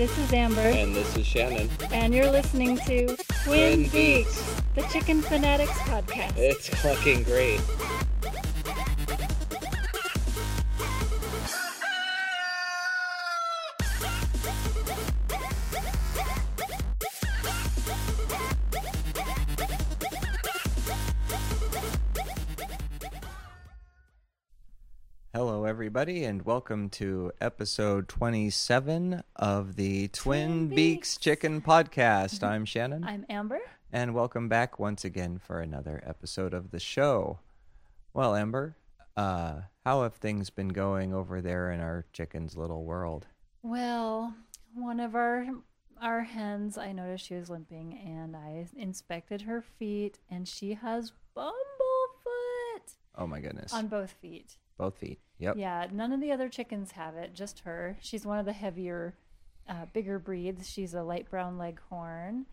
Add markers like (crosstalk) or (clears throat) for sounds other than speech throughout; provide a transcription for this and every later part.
This is Amber, And this is Shannon. and you're listening to Twin Twin the Chicken Fanatics podcast. It's fucking great. Everybody, and welcome to episode 27 of the Twin, Twin Beaks. Beaks. Chicken Podcast. I'm Shannon, (laughs) I'm Amber. and welcome back once again for another episode of the show. Well, Amber, uh, how have things been going over there in our chicken's little world? Well, one of our our hens, I noticed she was limping, and I inspected her feet, and she has bumblefoot Oh, my goodness. on both feet. Both feet. Yep. Yeah, none of the other chickens have it, just her. She's one of the heavier, uh, bigger breeds. She's a light brown leghorn,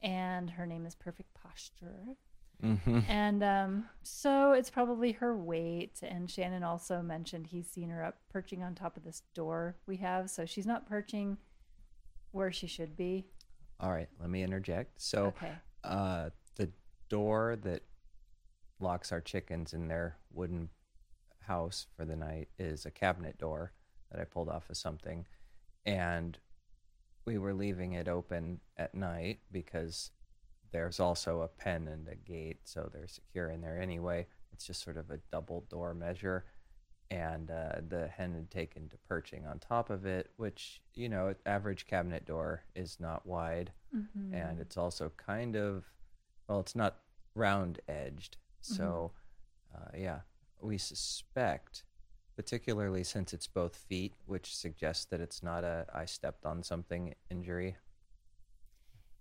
and her name is Perfect Posture. hmm And um, so it's probably her weight. And Shannon also mentioned he's seen her up perching on top of this door we have. So she's not perching where she should be. All right, let me interject. So, Okay. uh, the door that locks our chickens in their wooden house for the night is a cabinet door that I pulled off of something. And we were leaving it open at night because there's also a pen and a gate, so they're secure in there anyway. It's just sort of a double door measure. And uh, the hen had taken to perching on top of it, which, you know, average cabinet door is not wide Mhm. and it's also kind of well it's not round edged so uh, yeah we suspect particularly since it's both feet which suggests that it's not a i stepped on something injury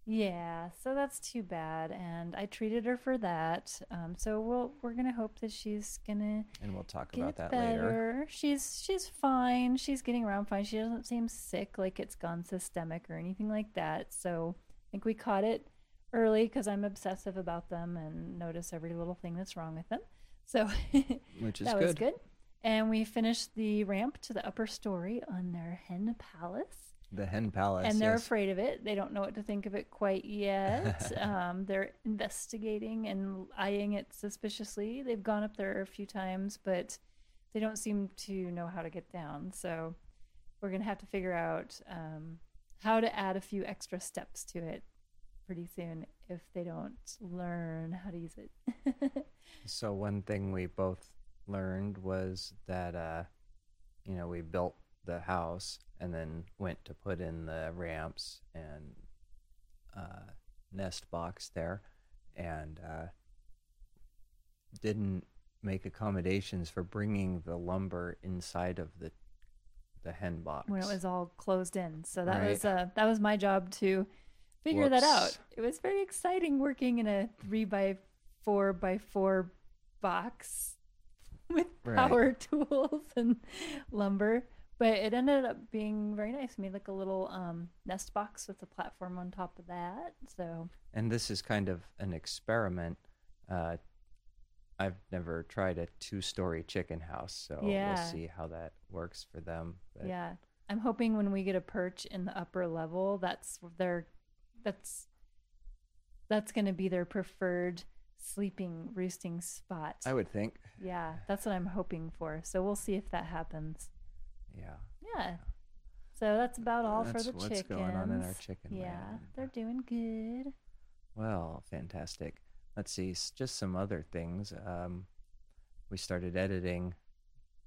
Yeah, so that's too bad. And I treated her for that. Um, so we'll, we're going to hope that she's going to and we'll talk about that better. later She's she's fine. She's getting around fine. She doesn't seem sick, like it's gone systemic or anything like that. So I think we caught it early because I'm obsessive about them and notice every little thing that's wrong with them. So (laughs) which is that good. was good. And we finished the ramp to the upper story on their hen palace. the hen palace and they're yes. afraid of it. They don't know what to think of it quite yet. (laughs) um, they're investigating and eyeing it suspiciously. They've gone up there a few times, but they don't seem to know how to get down. So we're going to have to figure out um, how to add a few extra steps to it pretty soon if they don't learn how to use it. (laughs) so one thing we both learned was that uh you know we built the house and then went to put in the ramps and uh nest box there and uh didn't make accommodations for bringing the lumber inside of the the hen box when it was all closed in. So that Right. was uh, that was my job to figure that out. It was very exciting working in a three by four by four box (laughs) with Right. power (laughs) tools and lumber. But it ended up being very nice. We made like a little um, nest box with a platform on top of that. So and this is kind of an experiment. Uh, I've never tried a two-story chicken house, so Yeah. we'll see how that works for them. But yeah, I'm hoping when we get a perch in the upper level, that's their that's that's going to be their preferred sleeping roosting spot. I would think, yeah, that's what I'm hoping for. So we'll see if that happens. yeah. Yeah. So that's about all That's for the what's chickens. going on in our chicken Yeah, land. they're doing good. Well, fantastic. Let's see, just some other things. Um, we started editing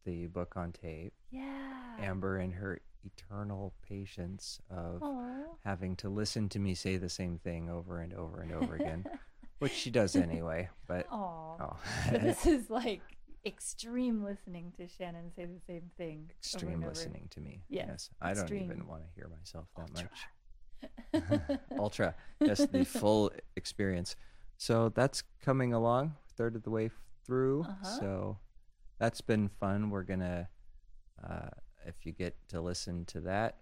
the book on tape. Yeah. Amber and her eternal patience of Aw. having to listen to me say the same thing over and over and over again, (laughs) which she does anyway. But (laughs) Aw. oh, So (laughs) this is like extreme listening to Shannon say the same thing. extreme listening to me. Yes, Yes, I don't even want to hear myself that Ultra. much. (laughs) ultra yes the full experience so that's coming along third of the way through Uh-huh. so that's been fun we're gonna uh, if you get to listen to that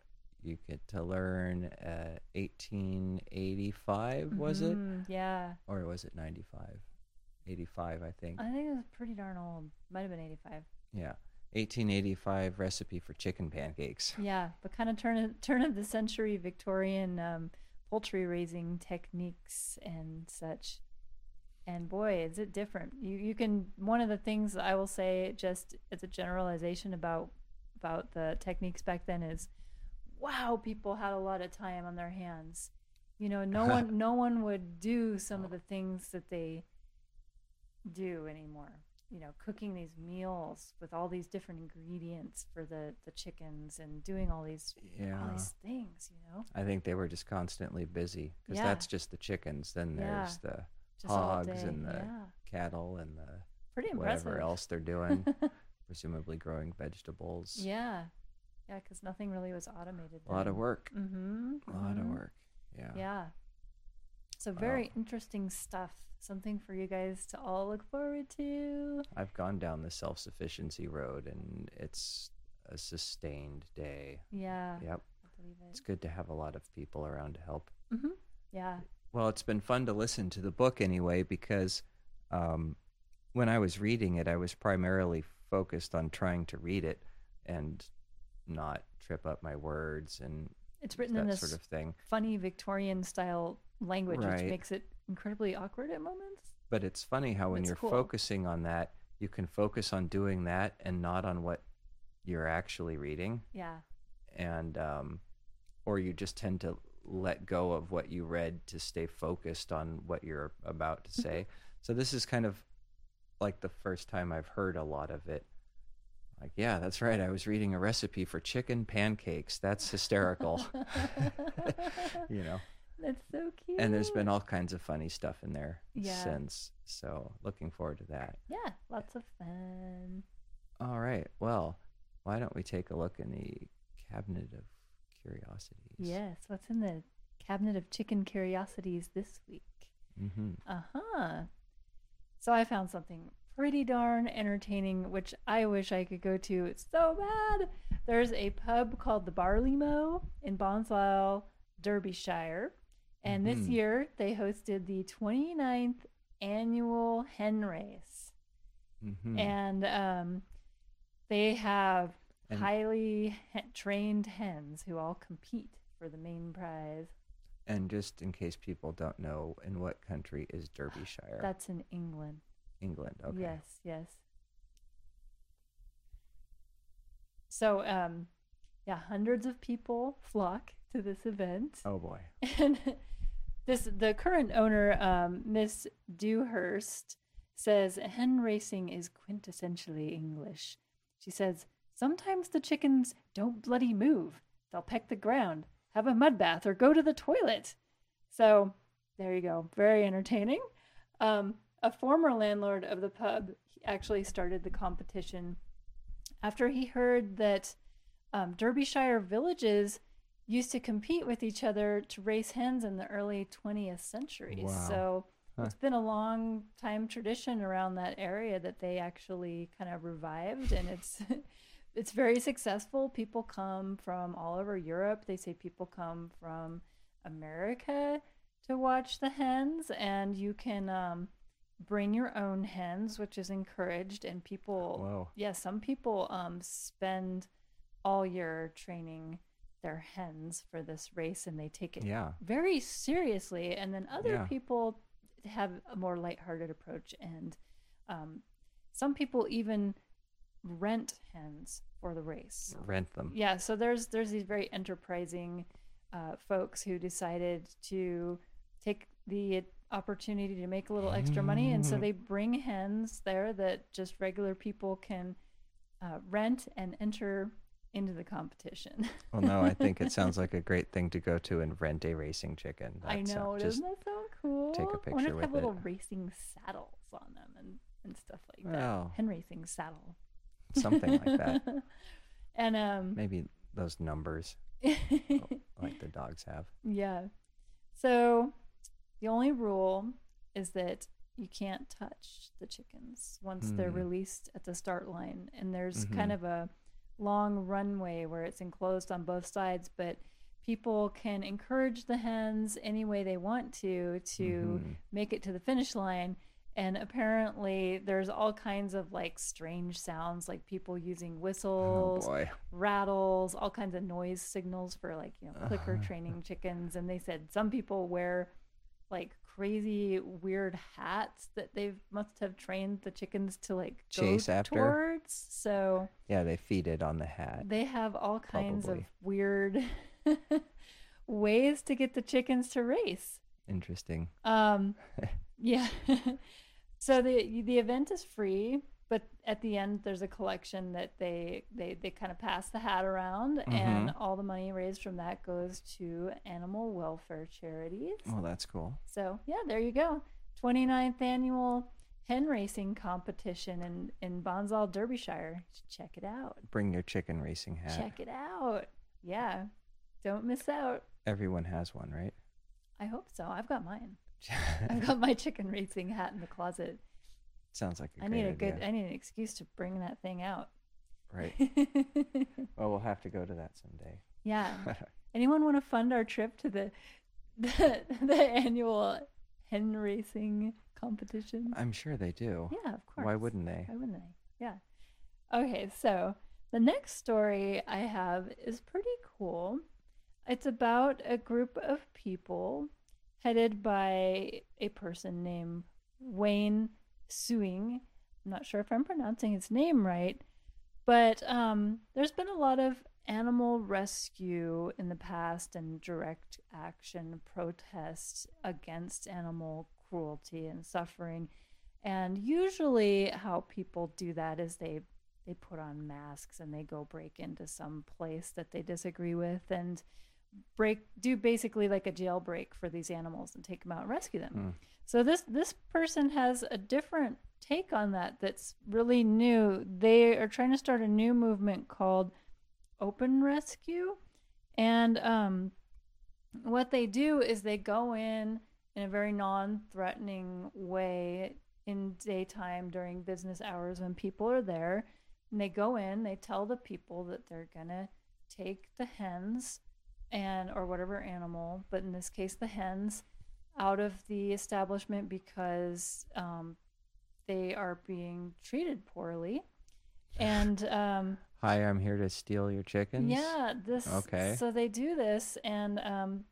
you get to learn uh, 1885 was it Mhm, Yeah. or was it 95 85 i think I think it was pretty darn old. Might have been 85. yeah 1885 recipe for chicken pancakes. (laughs) Yeah, but kind of turn of, turn of the century Victorian um, poultry raising techniques and such. And boy, is it different. You you can one of the things I will say just as a generalization about about the techniques back then is wow, people had a lot of time on their hands. You know, no (laughs) one no one would do some of the things that they do anymore. You know, cooking these meals with all these different ingredients for the the chickens and doing all these all these things, you know. I think they were just constantly busy because Yeah. that's just the chickens. Then Yeah. there's the Just hogs and the yeah. cattle and the Pretty impressive. whatever else they're doing, (laughs) presumably growing vegetables. yeah. Yeah, cuz nothing really was automated. A lot of work. Mm-hmm. A lot of mhm. work. Yeah. Yeah. So Wow. very interesting stuff. Something for you guys to all look forward to. I've gone down the self sufficiency road and it's a sustained day. Yeah. Yep. I believe It's good to have a lot of people around to help. Mm-hmm. Yeah. Well, it's been fun to listen to the book anyway because um, when I was reading it, I was primarily focused on trying to read it and not trip up my words and It's written in that this sort of thing. funny Victorian style language, Right. which makes it incredibly awkward at moments. But it's funny how when It's you're cool. focusing on that, you can focus on doing that and not on what you're actually reading. Yeah. and um, or you just tend to let go of what you read to stay focused on what you're about to say. so this is kind of like the first time I've heard a lot of it. Like, yeah, that's right. I was reading a recipe for chicken pancakes. That's hysterical, (laughs) you know. That's so cute. And there's been all kinds of funny stuff in there Yeah. since. So looking forward to that. yeah, lots of fun. All right. Well, why don't we take a look in the cabinet of curiosities? Yes, what's in the cabinet of chicken curiosities this week? Mm-hmm. Uh huh. So I found something pretty darn entertaining, which I wish I could go to. It's so bad. There's a pub called the Barley Mow in Bonsall, Derbyshire. And this Mhm. year they hosted the 29th annual hen race. Mm-hmm. And um, they have And- highly he- trained hens who all compete for the main prize. And just in case people don't know, in what country is Derbyshire? That's in England. England. Okay. Yes, yes. So, um, yeah, hundreds of people flock to this event, Oh boy. (laughs) and this the current owner, um, Miss Dewhurst, says hen racing is quintessentially English. She says sometimes the chickens don't bloody move; they'll peck the ground, have a mud bath, or go to the toilet. So there you go, very entertaining. Um, a former landlord of the pub actually started the competition after he heard that um, Derbyshire villages used to compete with each other to race hens in the early 20th century. Wow. So Huh. it's been a long time tradition around that area that they actually kind of revived, and it's (laughs) it's very successful. People come from all over Europe. They say people come from America to watch the hens, and you can um, bring your own hens, which is encouraged. And people, Whoa. yeah, some people um, spend all year training their hens for this race, and they take it Yeah. very seriously. And then other Yeah. people have a more lighthearted approach, and um, some people even rent hens for the race. Rent them. Yeah, so there's there's these very enterprising uh, folks who decided to take the opportunity to make a little extra money, and so they bring hens there that just regular people can uh, rent and enter into the competition. (laughs) Well, no, I think it sounds like a great thing to go to and rent a racing chicken. I know, just doesn't that sound cool? take a I wonder picture if they have with it. little racing saddles on them and, and stuff like that. Well. Hen racing saddle. something like that. (laughs) and um Maybe those numbers (laughs) like the dogs have. yeah. So the only rule is that you can't touch the chickens once they're Hmm. released at the start line. And there's Mhm. kind of a long runway where it's enclosed on both sides, but people can encourage the hens any way they want to to Mhm. make it to the finish line. And apparently, there's all kinds of like strange sounds, like people using Oh whistles, boy. rattles, all kinds of noise signals for like, you know, clicker training chickens. And they said some people wear like crazy weird hats that they must have trained the chickens to like go Chase after? towards. So Yeah, they feed it on the hat. they have all kinds of weird (laughs) ways to get the chickens to race. Interesting. Um, (laughs) yeah. (laughs) so the the event is free, but at the end there's a collection that they they they kind of pass the hat around, mm-hmm. and all the money raised from that goes to animal welfare charities. oh that's cool. So yeah, there you go. 29th annual hen racing competition in in Bonsall, Derbyshire. Check it out. Bring your chicken racing hat. Check it out. Yeah, don't miss out. Everyone has one, right? I hope so. I've got mine. (laughs) I've got my chicken racing hat in the closet. Sounds like a I need a good. I need an excuse to bring that thing out. Right. Well, (laughs) oh, we'll have to go to that someday. yeah. (laughs) Anyone want to fund our trip to the (laughs) the, the annual hen racing competition? I'm sure they do. Yeah, of course. Why wouldn't they? Why wouldn't they? Yeah. Okay, so the next story I have is pretty cool. It's about a group of people headed by a person named Wayne Hsiung. I'm not sure if I'm pronouncing his name right, but um, there's been a lot of animal rescue in the past and direct action protests against animal cruelty and suffering. And usually, how people do that is they they put on masks and they go break into some place that they disagree with and break do basically like a jailbreak for these animals and take them out and rescue them. So this this person has a different take on that that's really new. They are trying to start a new movement called Open Rescue, and um, what they do is they go in in a very non-threatening way in daytime during business hours when people are there and they go in they tell the people that they're gonna take the hens and or whatever animal but in this case the hens out of the establishment because um, they are being treated poorly and (laughs) um, Hi, I'm here to steal your chickens. yeah, this. Okay. So they do this, and um,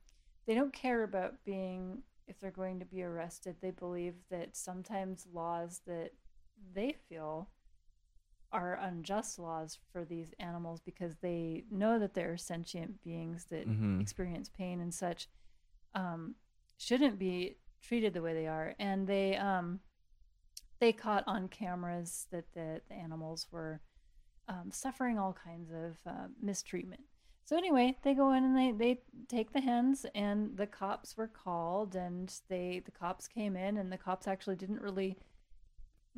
they don't care about being if they're going to be arrested. They believe that sometimes laws that they feel are unjust laws for these animals because they know that they're sentient beings that Mhm. experience pain and such um, shouldn't be treated the way they are and they um, they caught on cameras that the, the animals were um, suffering all kinds of uh, mistreatment so anyway they go in and they, they take the hens and the cops were called and they the cops came in and the cops actually didn't really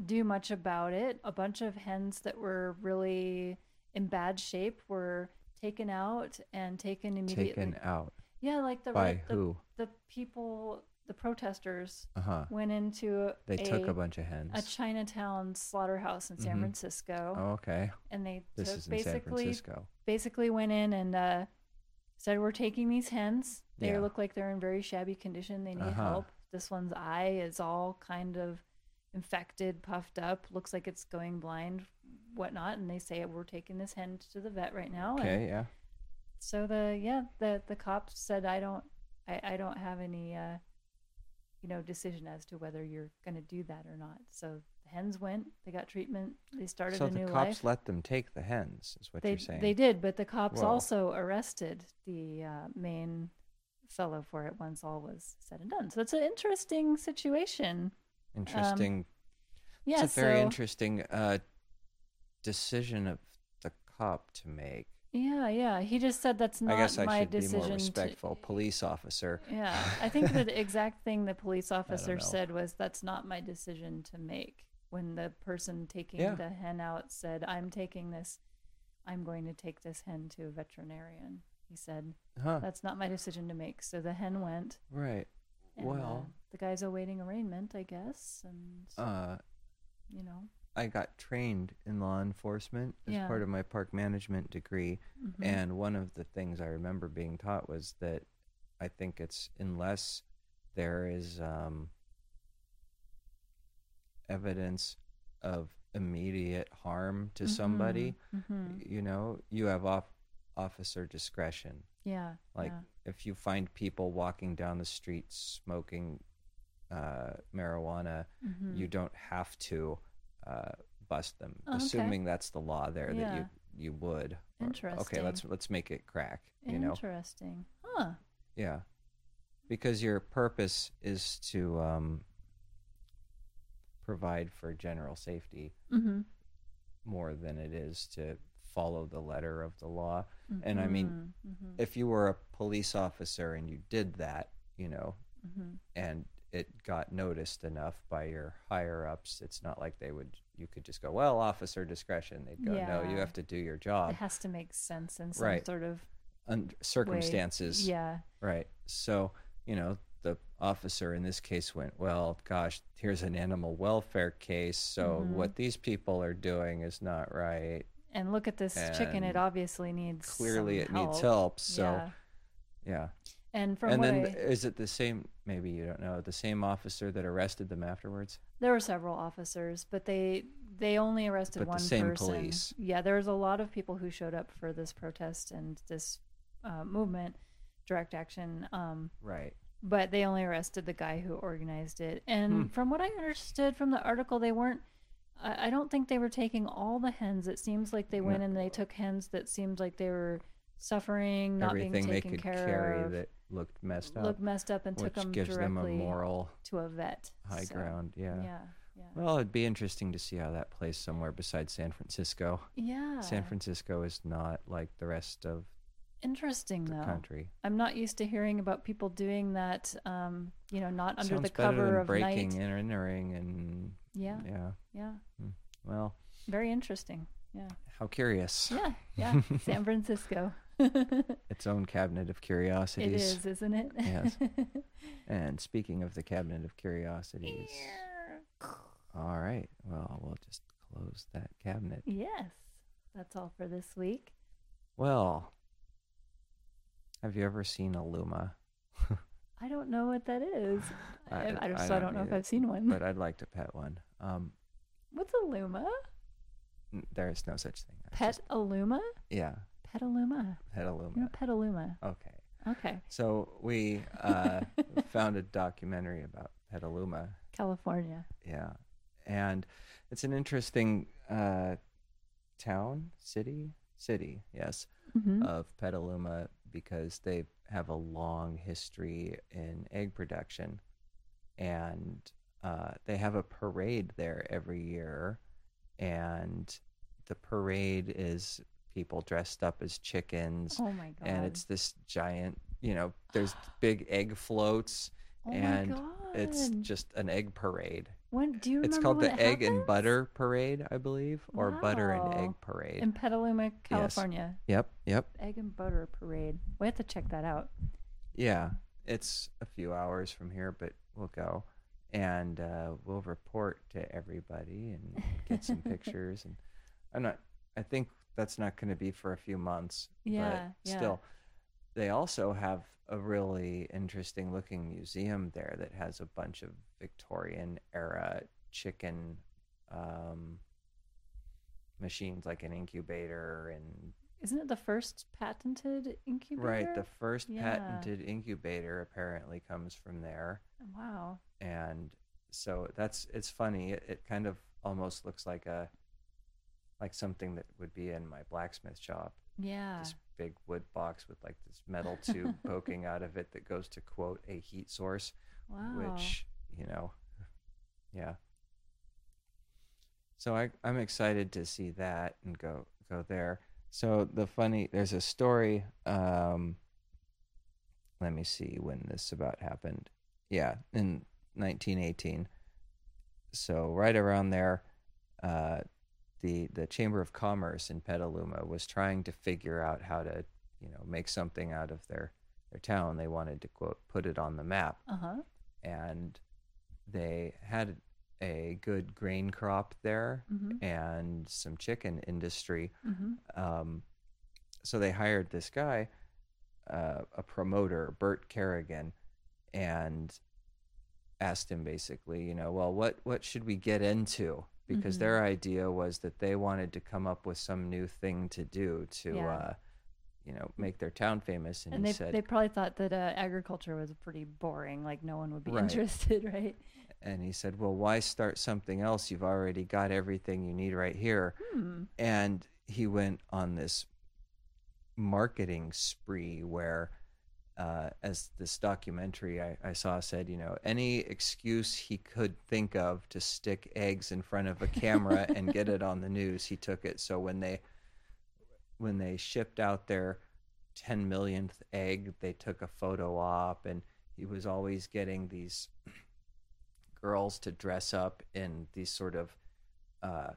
do much about it. A bunch of hens that were really in bad shape were taken out and taken immediately. Taken out Yeah, like the by the, who? the people, the protesters Uh huh. went into They a, took a bunch of hens. a Chinatown slaughterhouse in San Mhm. Francisco, oh, okay. and they This took is basically basically went in and uh, said, "We're taking these hens. They Yeah. look like they're in very shabby condition. They need Uh-huh. help. This one's eye is all kind of infected, puffed up. Looks like it's going blind, whatnot." And they say, "We're taking this hen to the vet right now." And Okay, yeah. so the yeah the the cops said, "I don't I, I don't have any uh, you know decision as to whether you're going to do that or not." So the hens went. They got treatment. They started So a the new cops let them take the hens, is what they you're saying. they did, but the cops Whoa. also arrested the uh, main fellow for it once all was said and done. So it's an interesting situation. Interesting. Yeah, it's a very so interesting uh, decision of the cop to make. yeah, yeah. He just said that's not my decision. I guess I should be more to- respectful. Police officer. Yeah, I (laughs) think the exact thing the police officer said was that's not my decision to make. When the person taking Yeah. the hen out said, "I'm taking this, I'm going to take this hen to a veterinarian," he said, Huh. "That's not my decision to make." So the hen went. Right. And, uh, Well- the guy's awaiting arraignment, I guess, and Uh, you know, I got trained in law enforcement as Yeah. part of my park management degree. mhm. And one of the things I remember being taught was that I think it's unless there is um, evidence of immediate harm to somebody, hmm you know, you have off officer discretion. Yeah. Like yeah. if you find people walking down the street smoking uh, marijuana, Mhm. you don't have to uh, bust them, Oh, okay. assuming that's the law there that you you would. Or, okay, let's let's make it crack. You know, Interesting. Huh. yeah, because your purpose is to um, provide for general safety Mm-hmm. more than it is to follow the letter of the law. And I mean, mm-hmm. if you were a police officer and you did that, you know, hmm and it got noticed enough by your higher ups, it's not like they would you could just go, well, officer discretion. They'd go, no, you have to do your job. it has to make sense in some Right. sort of Under circumstances, yeah. right? So you know, the officer in this case went, well, gosh, here's an animal welfare case, so Mhm. what these people are doing is not right. And look at this chicken; it obviously needs Clearly, it needs help. So yeah. yeah. And from and then I, is it the same? Maybe you don't know the same officer that arrested them afterwards. there were several officers, but they they only arrested But the one same person. police. Yeah, there was a lot of people who showed up for this protest and this uh, movement, direct action. Um, Right. but they only arrested the guy who organized it. And Hmm. from what I understood from the article, they weren't. I, I don't think they were taking all the hens. It seems like they went No. and they took hens that seemed like they were suffering, not Everything being they taken could care carry of, that looked messed up, looked messed up, and took them gives them a directly moral to a vet. high So, ground. Yeah. Yeah, yeah, Well, it'd be interesting to see how that plays somewhere besides San Francisco. yeah. San Francisco is not like the rest of Interesting the though. country. I'm not used to hearing about people doing that. Um, you know, not under Sounds the cover than of breaking night. and entering and Yeah, yeah. yeah. Hmm. Well, Very interesting. Yeah, how curious. yeah, yeah. (laughs) San Francisco. (laughs) Its own cabinet of curiosities. is, isn't it? Yes. (laughs) And speaking of the cabinet of curiosities, all right. Well, we'll just close that cabinet. yes. That's all for this week. Well, have you ever seen a Luma? I don't know what that is. (sighs) I, I- I, just I don't know if I've seen one. But I'd like to pet one. Um, What's a luma? there is no such thing. I Pet just- a luma? yeah, Pet a luma. pet a You know, Luma. pet a luma. Okay. Okay. So we (laughs) uh, found a documentary about Petaluma. California. Yeah, and it's an interesting uh, town, city, city. Yes, hmm of Petaluma because they have a long history in egg production, and uh, they have a parade there every year, and the parade is people dressed up as chickens oh my god. and it's this giant you know there's big egg floats oh and my god. It's just an egg parade when do you it's remember called when the it egg and butter parade i believe or butter and egg parade in Petaluma, California. yep yep Egg and butter parade. We have to check that out. yeah it's a few hours from here but we'll go and uh, we'll report to everybody and get some (laughs) pictures and i'm not i think that's not going to be for a few months Yeah, but yeah. still they also have a really interesting looking museum there that has a bunch of victorian era chicken um, machines like an incubator and Isn't it the first patented incubator? right the first Yeah. patented incubator apparently comes from there Wow. and so that's it's funny it, it kind of almost looks like a like something that would be in my blacksmith shop Yeah. this big wood box with like this metal tube (laughs) poking out of it that goes to quote a heat source Wow. which you know yeah so I, i'm excited to see that and go go there so the funny there's a story um let me see when this about happened yeah in 1918 so right around there uh the the chamber of commerce in petaluma was trying to figure out how to you know make something out of their their town they wanted to quote put it on the map Uh huh. and they had a good grain crop there Mm-hmm. and some chicken industry. Mm-hmm. Um, so they hired this guy, uh, a promoter, Bert Kerrigan, and asked him basically, you know, well, what what should we get into? Because Mhm. their idea was that they wanted to come up with some new thing to do to, Yeah. uh, you know, make their town famous. And, And he they said, they probably thought that uh, agriculture was pretty boring, like no one would be (laughs) Right. interested, right? and he said, well, why start something else? You've already got everything you need right here. Hmm. and he went on this marketing spree where uh, as this documentary I, I saw said you know any excuse he could think of to stick eggs in front of a camera (laughs) and get it on the news he took it so when they when they shipped out their 10 millionth egg they took a photo op and he was always getting these (clears throat) girls to dress up in these sort of uh,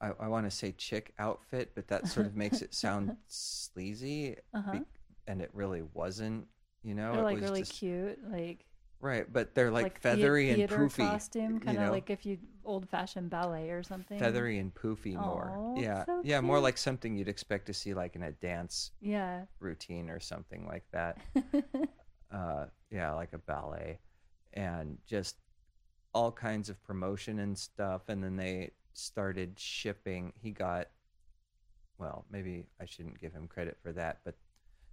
I, I want to say chick outfit, but that sort of makes it sound (laughs) sleazy, Uh-huh. be- and it really wasn't. You know, They're it like was really just cute, like right, but they're like, thea- feathery and poofy, costume, kind of know? like if you old fashioned ballet or something. feathery and poofy more. Aw, Yeah, so yeah, more like something you'd expect to see like in a dance Yeah. routine or something like that. (laughs) uh, yeah, like a ballet, and just all kinds of promotion and stuff. And then they started shipping. He got, well, maybe I shouldn't give him credit for that, but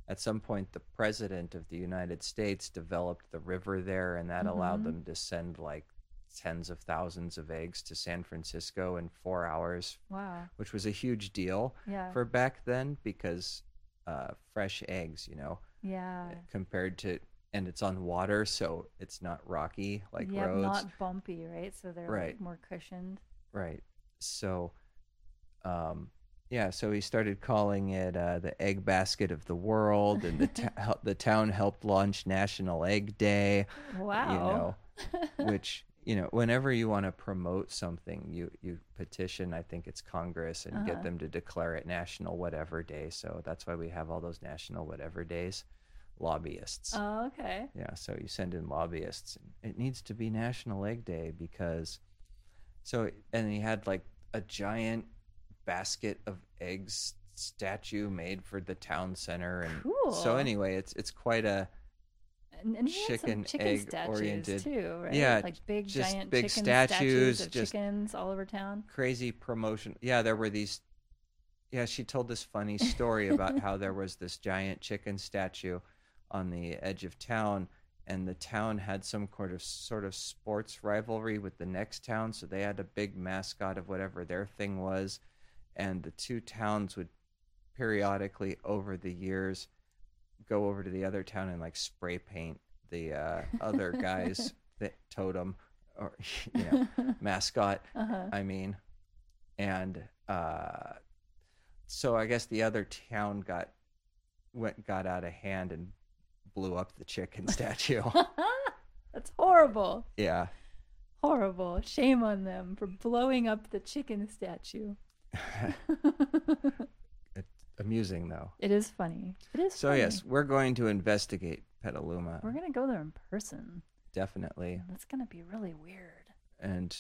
at some point, the president of the United States developed the river there, and that allowed Mhm. them to send like tens of thousands of eggs to San Francisco in four hours, wow. which was a huge deal Yeah. for back then because uh, fresh eggs, you know, yeah. compared to and it's on water so it's not rocky like yeah, roads not bumpy, right? So they're Right. like more cushioned. right so um yeah so he started calling it uh, the egg basket of the world and the (laughs) hel- the town helped launch national egg day Wow. you know (laughs) which you know whenever you want to promote something you you petition i think it's congress and Uh-huh. get them to declare it national whatever day so that's why we have all those national whatever days lobbyists oh, okay. Yeah, so you send in lobbyists. It needs to be National Egg Day because so and he had like a giant basket of eggs statue made for the town center and so anyway, it's it's quite a And, and he had some chicken chicken egg statues oriented- too, right? Yeah, like big giant big chicken statues, of just- chickens all over town. crazy promotion. Yeah, there were these Yeah, she told this funny story about how there was this giant chicken statue on the edge of town and the town had some sort of sort of sports rivalry with the next town so they had a big mascot of whatever their thing was and the two towns would periodically over the years go over to the other town and like spray paint the uh, other (laughs) guy's totem or (laughs) you know (laughs) mascot uh-huh. I mean, and uh, so I guess the other town got went got out of hand and blew up the chicken statue. That's horrible. yeah, Horrible. Shame on them for blowing up the chicken statue. It's (laughs) amusing though. it is funny. It is So funny. yes, we're going to investigate Petaluma We're gonna go there in person. definitely, That's gonna be really weird. and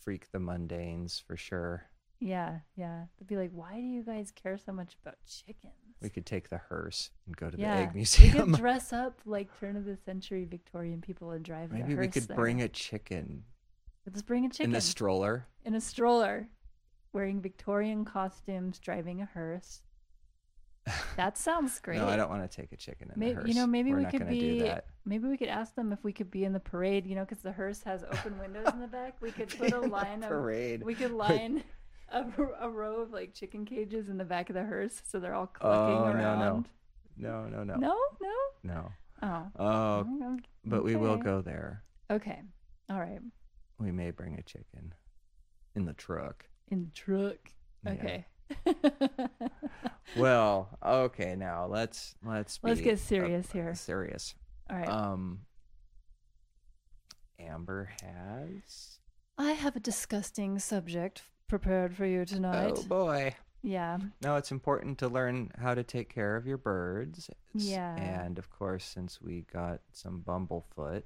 freak the mundanes for sure. Yeah, yeah. They'd be like, "Why do you guys care so much about chickens?" We could take the hearse and go to yeah, the egg we museum. could (laughs) dress up like turn of the century Victorian people and drive. Maybe the we could there. bring a chicken, Let's bring a chicken in a stroller. in a stroller, wearing Victorian costumes, driving a hearse. That sounds great. (laughs) No, I don't want to take a chicken in May- the hearse. you know, maybe We're we could be. do that. Maybe we could ask them if we could be in the parade. You know, because the hearse has open windows in the back. We could put a (laughs) line of. parade. We could line a, a row of like chicken cages in the back of the hearse, so they're all clucking Oh, no, no. around. No, no, no, No, no. no. Oh. Oh, Mm, but we will go there. Okay. All right. We may bring a chicken in the truck. In the truck. Yeah. Okay. (laughs) Well, okay. Now let's let's Let's get serious here. Serious. All right. Um, Amber has. I have a disgusting subject prepared for you tonight. Oh boy. Yeah. No, it's important to learn how to take care of your birds. Yeah. And of course, since we got some bumblefoot,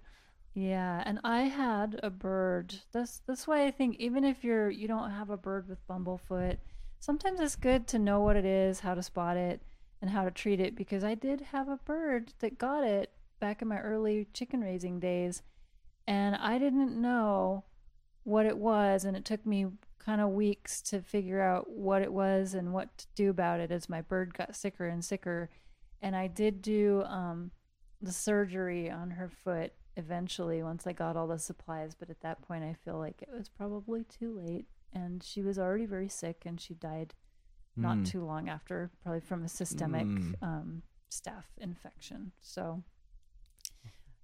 Yeah, and I had a bird. This that's why I think even if you're you don't have a bird with bumblefoot, sometimes it's good to know what it is, how to spot it, and how to treat it because I did have a bird that got it back in my early chicken raising days and I didn't know what it was, and it took me kind of weeks to figure out what it was and what to do about it as my bird got sicker and sicker. And I did do um, the surgery on her foot eventually once I got all the supplies, but at that point I feel like it was probably too late. And she was already very sick and she died not Mm. too long after, probably from a systemic Mm. um, staph infection. So,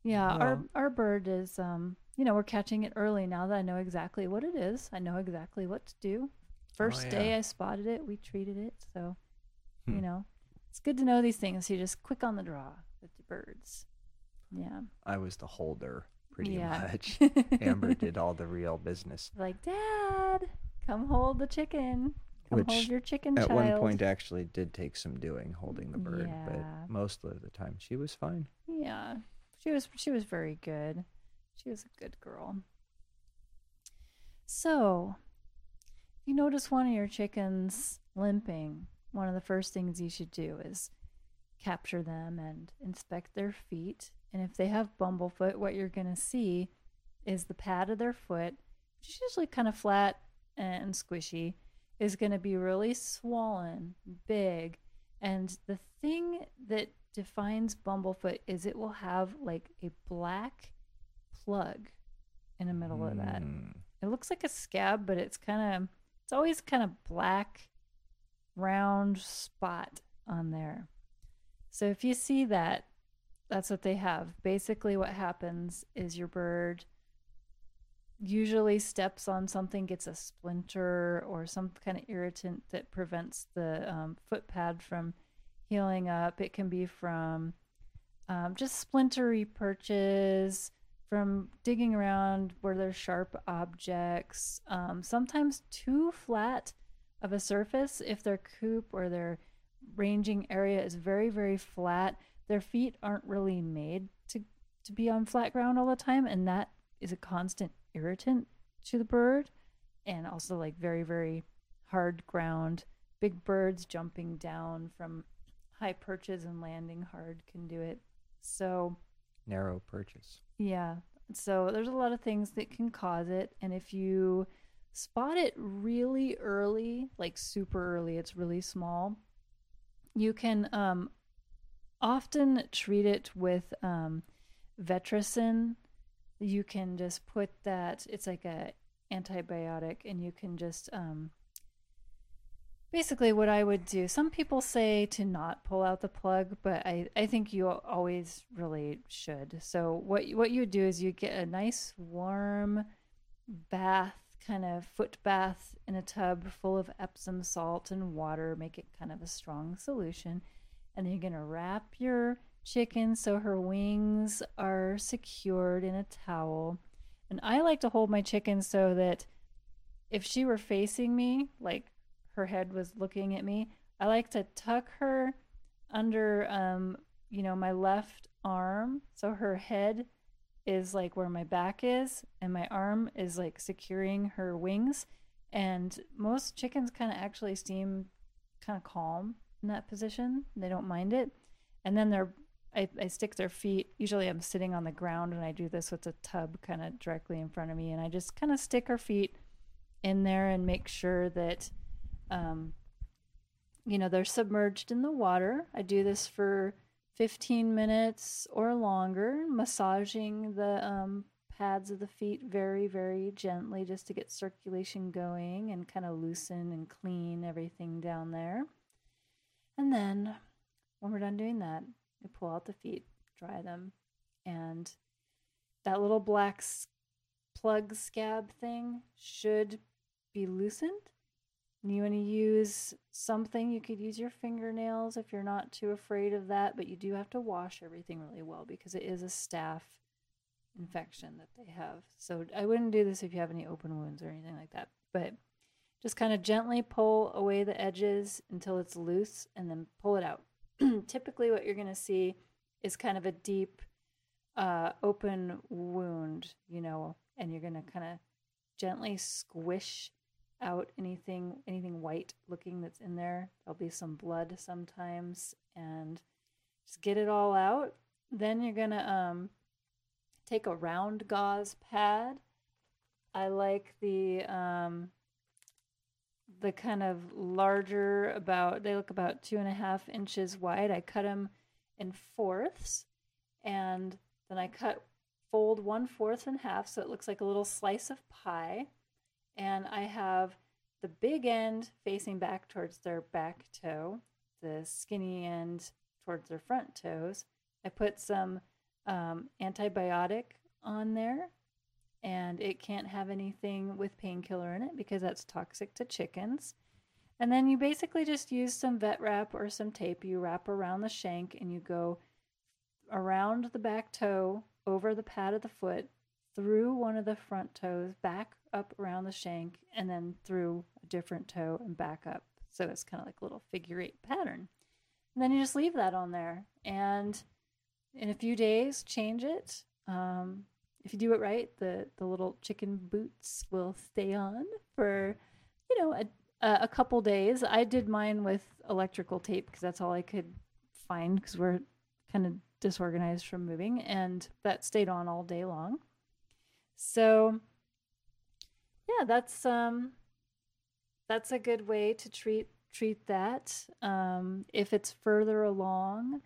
yeah, our Well- our bird is, um, you know, we're catching it early now that I know exactly what it is. I know exactly what to do. First day Oh, yeah. I spotted it, we treated it. So, you Hmm. know, it's good to know these things. You're just quick on the draw with the birds. Yeah. I was the holder pretty Yeah. much. (laughs) Amber did all the real business. like, Dad, come hold the chicken. Come hold your chicken At child. one point, actually, did take some doing holding the bird, Yeah. but most of the time she was fine. Yeah, she was she was very good. She was a good girl. So, if you notice one of your chickens limping, one of the first things you should do is capture them and inspect their feet. And if they have bumblefoot, what you're going to see is the pad of their foot, which is usually kind of flat and squishy, is going to be really swollen, big. And the thing that defines bumblefoot is it will have like a black plug in the middle of that. Mm. It looks like a scab, but it's kind of it's always kind of black round spot on there. So if you see that, that's what they have. Basically what happens is your bird usually steps on something, gets a splinter or some kind of irritant that prevents the um, foot pad from healing up. It can be from um, just splintery perches, from digging around where there's sharp objects, um, sometimes too flat of a surface if their coop or their ranging area is very, very flat. Their feet aren't really made to, to be on flat ground all the time, and that is a constant irritant to the bird. And also, like, very, very hard ground. Big birds jumping down from high perches and landing hard can do it. So, Narrow perches. yeah. So there's a lot of things that can cause it. And if you spot it really early, like super early, it's really small, you can um, often treat it with um, Vetericyn. You can just put that, it's like a antibiotic, and you can just um, basically what I would do. Some people say to not pull out the plug, but I, I think you always really should. So what what you do is you get a nice warm bath, kind of foot bath in a tub full of Epsom salt and water, make it kind of a strong solution, and then you're gonna wrap your chicken so her wings are secured in a towel. And I like to hold my chicken so that if she were facing me, like her head was looking at me, I like to tuck her under um, you know, my left arm. So her head is like where my back is and my arm is like securing her wings. And most chickens kind of actually seem kind of calm in that position. They don't mind it. And then they're I, I stick their feet. Usually I'm sitting on the ground and I do this with a tub kind of directly in front of me and I just kind of stick her feet in there and make sure that um, you know they're submerged in the water i do this for 15 minutes or longer massaging the um, pads of the feet very very gently just to get circulation going and kind of loosen and clean everything down there and then when we're done doing that we pull out the feet dry them and that little black plug scab thing should be loosened and you want to use something, you could use your fingernails if you're not too afraid of that, but you do have to wash everything really well because it is a staph infection that they have. So I wouldn't do this if you have any open wounds or anything like that, but just kind of gently pull away the edges until it's loose and then pull it out. (clears throat) Typically, what you're going to see is kind of a deep, uh, open wound, you know, and you're going to kind of gently squish out anything anything white looking that's in there. There'll be some blood sometimes and just get it all out. Then you're going to um take a round gauze pad. I like the um, the kind of larger, about they look about two and a half inches wide. I cut them in fourths, and then I cut fold one fourth in half so it looks like a little slice of pie. And I have the big end facing back towards their back toe, the skinny end towards their front toes. I put some um, antibiotic on there, and it can't have anything with painkiller in it because that's toxic to chickens. And then you basically just use some vet wrap or some tape. You wrap around the shank and you go around the back toe, over the pad of the foot, through one of the front toes, back up around the shank, and then through a different toe and back up. So it's kind of like a little figure eight pattern. And then you just leave that on there. And in a few days, change it. Um, if you do it right, the, the little chicken boots will stay on for, you know, a, a couple days. I did mine with electrical tape because that's all I could find because we're kind of disorganized from moving, and that stayed on all day long. So, yeah, that's um, that's a good way to treat treat that. Um, if it's further along,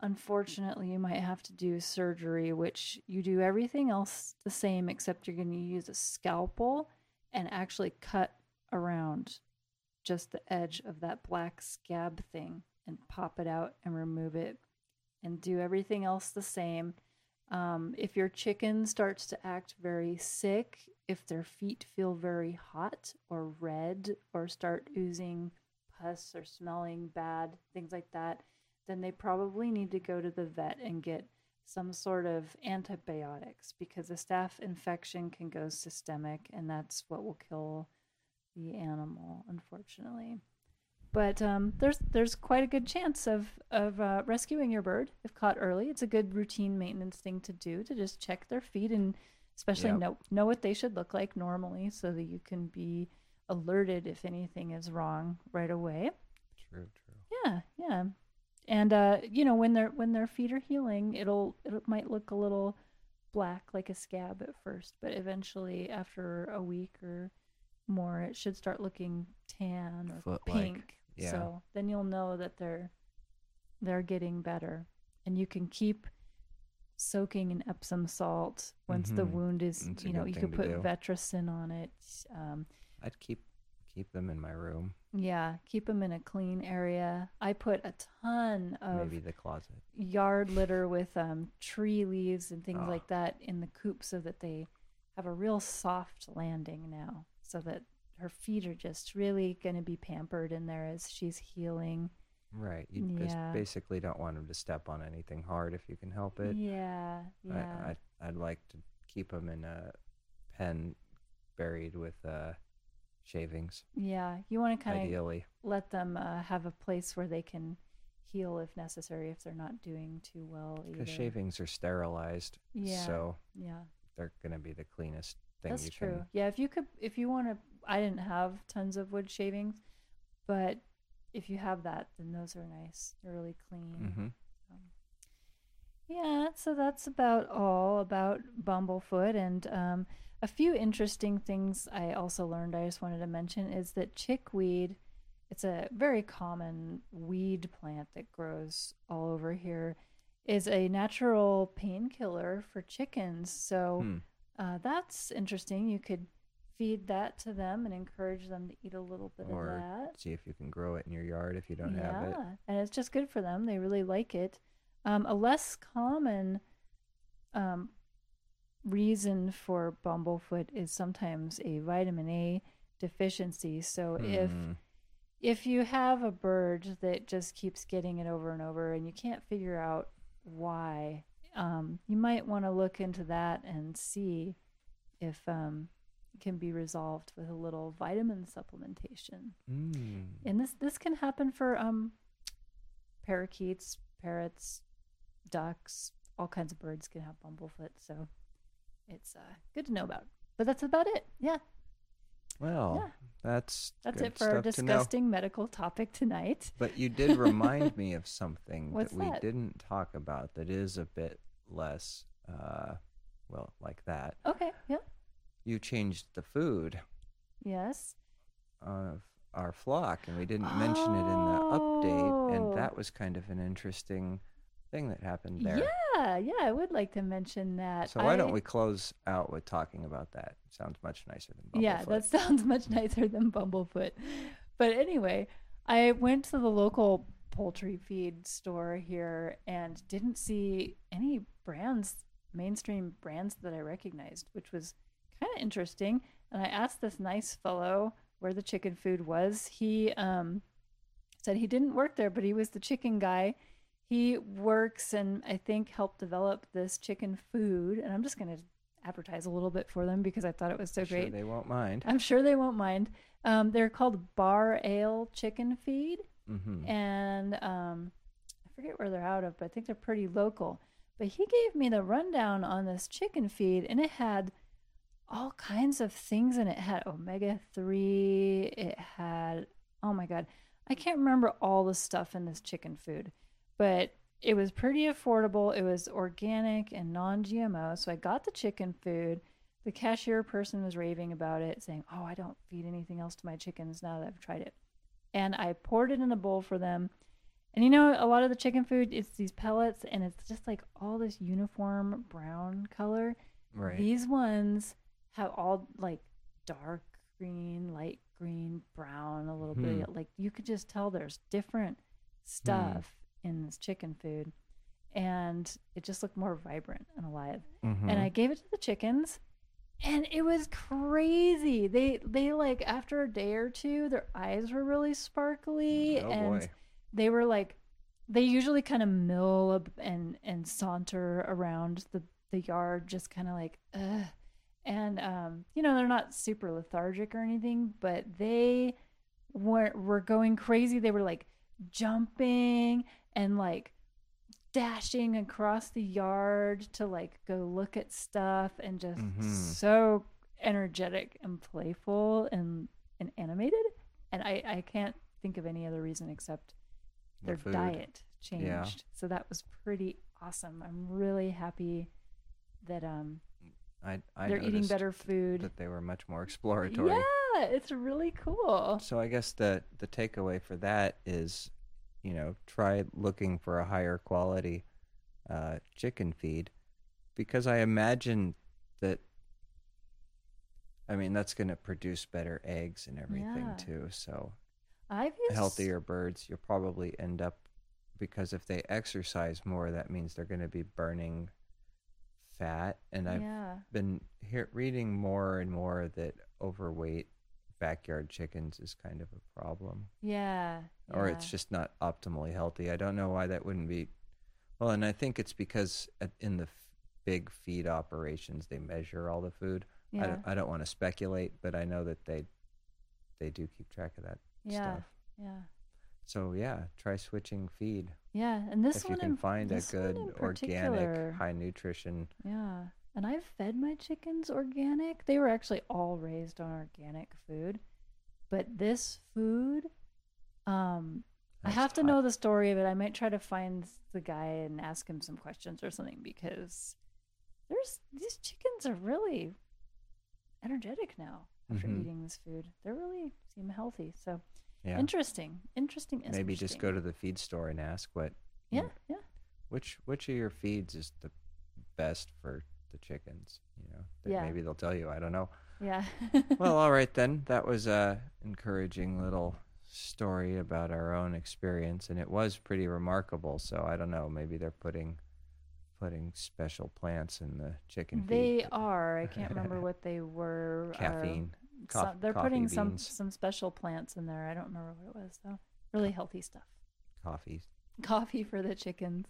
unfortunately, you might have to do surgery, which you do everything else the same, except you're going to use a scalpel and actually cut around just the edge of that black scab thing and pop it out and remove it and do everything else the same. Um, if your chicken starts to act very sick, if their feet feel very hot or red or start oozing pus or smelling bad, things like that, then they probably need to go to the vet and get some sort of antibiotics because a staph infection can go systemic and that's what will kill the animal, unfortunately. But um, there's there's quite a good chance of of uh, rescuing your bird if caught early. It's a good routine maintenance thing to do to just check their feet and especially Yep. know know what they should look like normally, so that you can be alerted if anything is wrong right away. True, true. Yeah, yeah. And uh, you know, when their when their feet are healing, it'll it might look a little black like a scab at first, but eventually after a week or more it should start looking tan or Foot-like, pink. yeah. So then you'll know that they're they're getting better. And you can keep soaking in Epsom salt once the Mhm. wound is It's you know, you could put do. Vetericyn on it. Um, I'd keep keep them in my room, yeah, keep them in a clean area. I put a ton of maybe the closet. yard litter with um, tree leaves and things Ah. like that in the coop so that they have a real soft landing now, so that her feet are just really going to be pampered in there as she's healing. Right. You just Yeah. basically don't want them to step on anything hard if you can help it. yeah, yeah. I, I I'd like to keep them in a pen buried with uh, shavings, Yeah, you want to kind of let them uh, have a place where they can heal if necessary if they're not doing too well either. Because shavings are sterilized, Yeah. so Yeah, they're gonna be the cleanest thing that's true. can. Yeah, if you could, if you want to, I didn't have tons of wood shavings, but if you have that, then those are nice. They're really clean. hmm Um, yeah, so that's about all about Bumblefoot. And um, a few interesting things I also learned I just wanted to mention is that chickweed, it's a very common weed plant that grows all over here, is a natural painkiller for chickens. So Hmm. uh, that's interesting. You could feed that to them and encourage them to eat a little bit Or of that see if you can grow it in your yard if you don't yeah, have it. Yeah, and it's just good for them. They really like it. Um, a less common um, reason for bumblefoot is sometimes a vitamin A deficiency. So if Hmm. if you have a bird that just keeps getting it over and over and you can't figure out why, um, you might want to look into that and see if um, it can be resolved with a little vitamin supplementation Mm. and this this can happen for um parakeets parrots ducks all kinds of birds can have bumblefoot so it's uh, good to know about but that's about it yeah Well, Yeah. that's that's it for our disgusting medical topic tonight But you did (laughs) remind me of something that we that? didn't talk about that is a bit less uh, well, like that. Okay. Yeah. You changed the food Yes. of our flock, and we didn't mention it in the update, Oh. and that was kind of an interesting thing that happened there. Yeah. Yeah. I would like to mention that. So why I- don't we close out with talking about that? Sounds much nicer than Bumblefoot. Yeah, that sounds much (laughs) nicer than Bumblefoot. But anyway, I went to the local poultry feed store here and didn't see any brands, mainstream brands that I recognized, which was kind of interesting. And I asked this nice fellow where the chicken food was. He um, said he didn't work there, but he was the chicken guy. He works and I think helped develop this chicken food. And I'm just going to advertise a little bit for them because I thought it was so Sure, great. they won't mind. I'm sure they won't mind. Um, they're called Bar Ale Chicken Feed, hmm and um, I forget where they're out of, but I think they're pretty local. But he gave me the rundown on this chicken feed, and it had all kinds of things in it. It had omega 3, it had, oh my God, I can't remember all the stuff in this chicken food, but it was pretty affordable. It was organic and non GMO. So I got the chicken food. The cashier person was raving about it, saying, Oh, I don't feed anything else to my chickens now that I've tried it. And I poured it in a bowl for them. And you know, a lot of the chicken food, it's these pellets and it's just like all this uniform brown color. Right. These ones have all like dark green, light green, brown, a little Hmm. bit. Like you could just tell there's different stuff in this chicken food. And it just looked more vibrant and alive. Mhm. And I gave it to the chickens and it was crazy. They they like after a day or two, their eyes were really sparkly Oh, and boy. they were like they usually kind of mill up and and saunter around the the yard just kind of like Ugh. and um you know they're not super lethargic or anything but they were were going crazy they were like jumping and like dashing across the yard to like go look at stuff and just Mhm. so energetic and playful and and animated and i i can't think of any other reason except their food. diet changed. Yeah. So that was pretty awesome. I'm really happy that um I, I they're eating better food. That they were much more exploratory. Yeah, it's really cool. So I guess the the takeaway for that is, you know, try looking for a higher quality uh, chicken feed, because I imagine that. I mean, that's going to produce better eggs and everything Yeah. too. So I've used healthier birds, you'll probably end up because if they exercise more, that means they're going to be burning fat. And I've Yeah. been hear, reading more and more that overweight backyard chickens is kind of a problem, Yeah. or it's just not optimally healthy. I don't know why that wouldn't be. Well, and I think it's because in the f- big feed operations they measure all the food. I yeah. don't, I don't want to speculate, but I know that they they do keep track of that yeah. stuff. Yeah. So yeah, try switching feed Yeah. And this if you can in, find a good organic, high nutrition. Yeah. And I've fed my chickens organic. They were actually all raised on organic food. But this food, um, I have to hot. know the story of it. I might try to find the guy and ask him some questions or something because there's these chickens are really energetic now after Mhm. eating this food. They really seem healthy. So Yeah, interesting. Interesting. maybe just go to the feed store and ask what Yeah, yeah. which which of your feeds is the best for the chickens. You know, Yeah. maybe they'll tell you. I don't know. Yeah. (laughs) well, all right then. That was a encouraging little story about our own experience, and it was pretty remarkable. So I don't know. Maybe they're putting putting special plants in the chicken feed. they are. I can't (laughs) remember what they were. uh, caffeine. some- they're putting some some special plants in there. I don't remember what it was though. Really healthy stuff. Coffee Coffee for the chickens.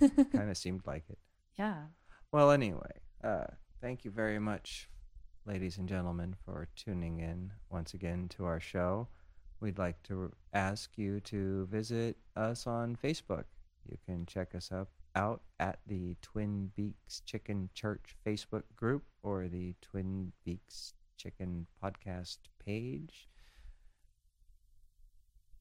kind of (laughs) seemed like it. yeah. Well, anyway, uh, thank you very much, ladies and gentlemen, for tuning in once again to our show. We'd like to ask you to visit us on Facebook. You can check us up out at the Twin Beaks Chicken Church Facebook group or the Twin Beaks Chicken podcast page.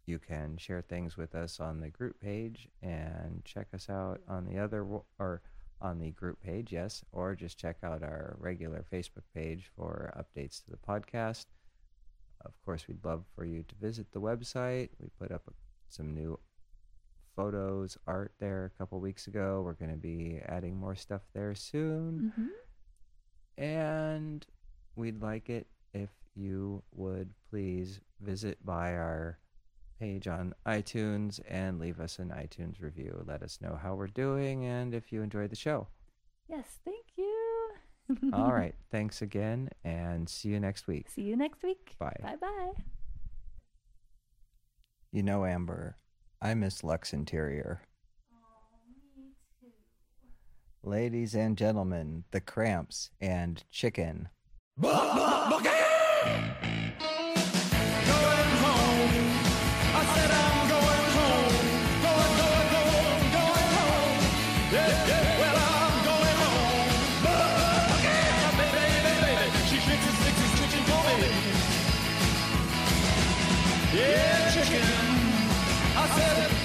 You can share things with us on the group page and check us out on the other or on the group page, yes, or just check out our regular Facebook page for updates to the podcast. Of course, we'd love for you to visit the website. We put up some new photos, art there a couple weeks ago. We're going to be adding more stuff there soon. hmm And we'd like it if you would please visit by our page on iTunes and leave us an iTunes review. Let us know how we're doing and if you enjoyed the show. Yes, thank you. All (laughs) right. Thanks again and see you next week. See you next week. Bye. Bye bye. You know, Amber, I miss Lux Interior. Ladies and gentlemen, the cramps and chicken. Chicken. I said boiled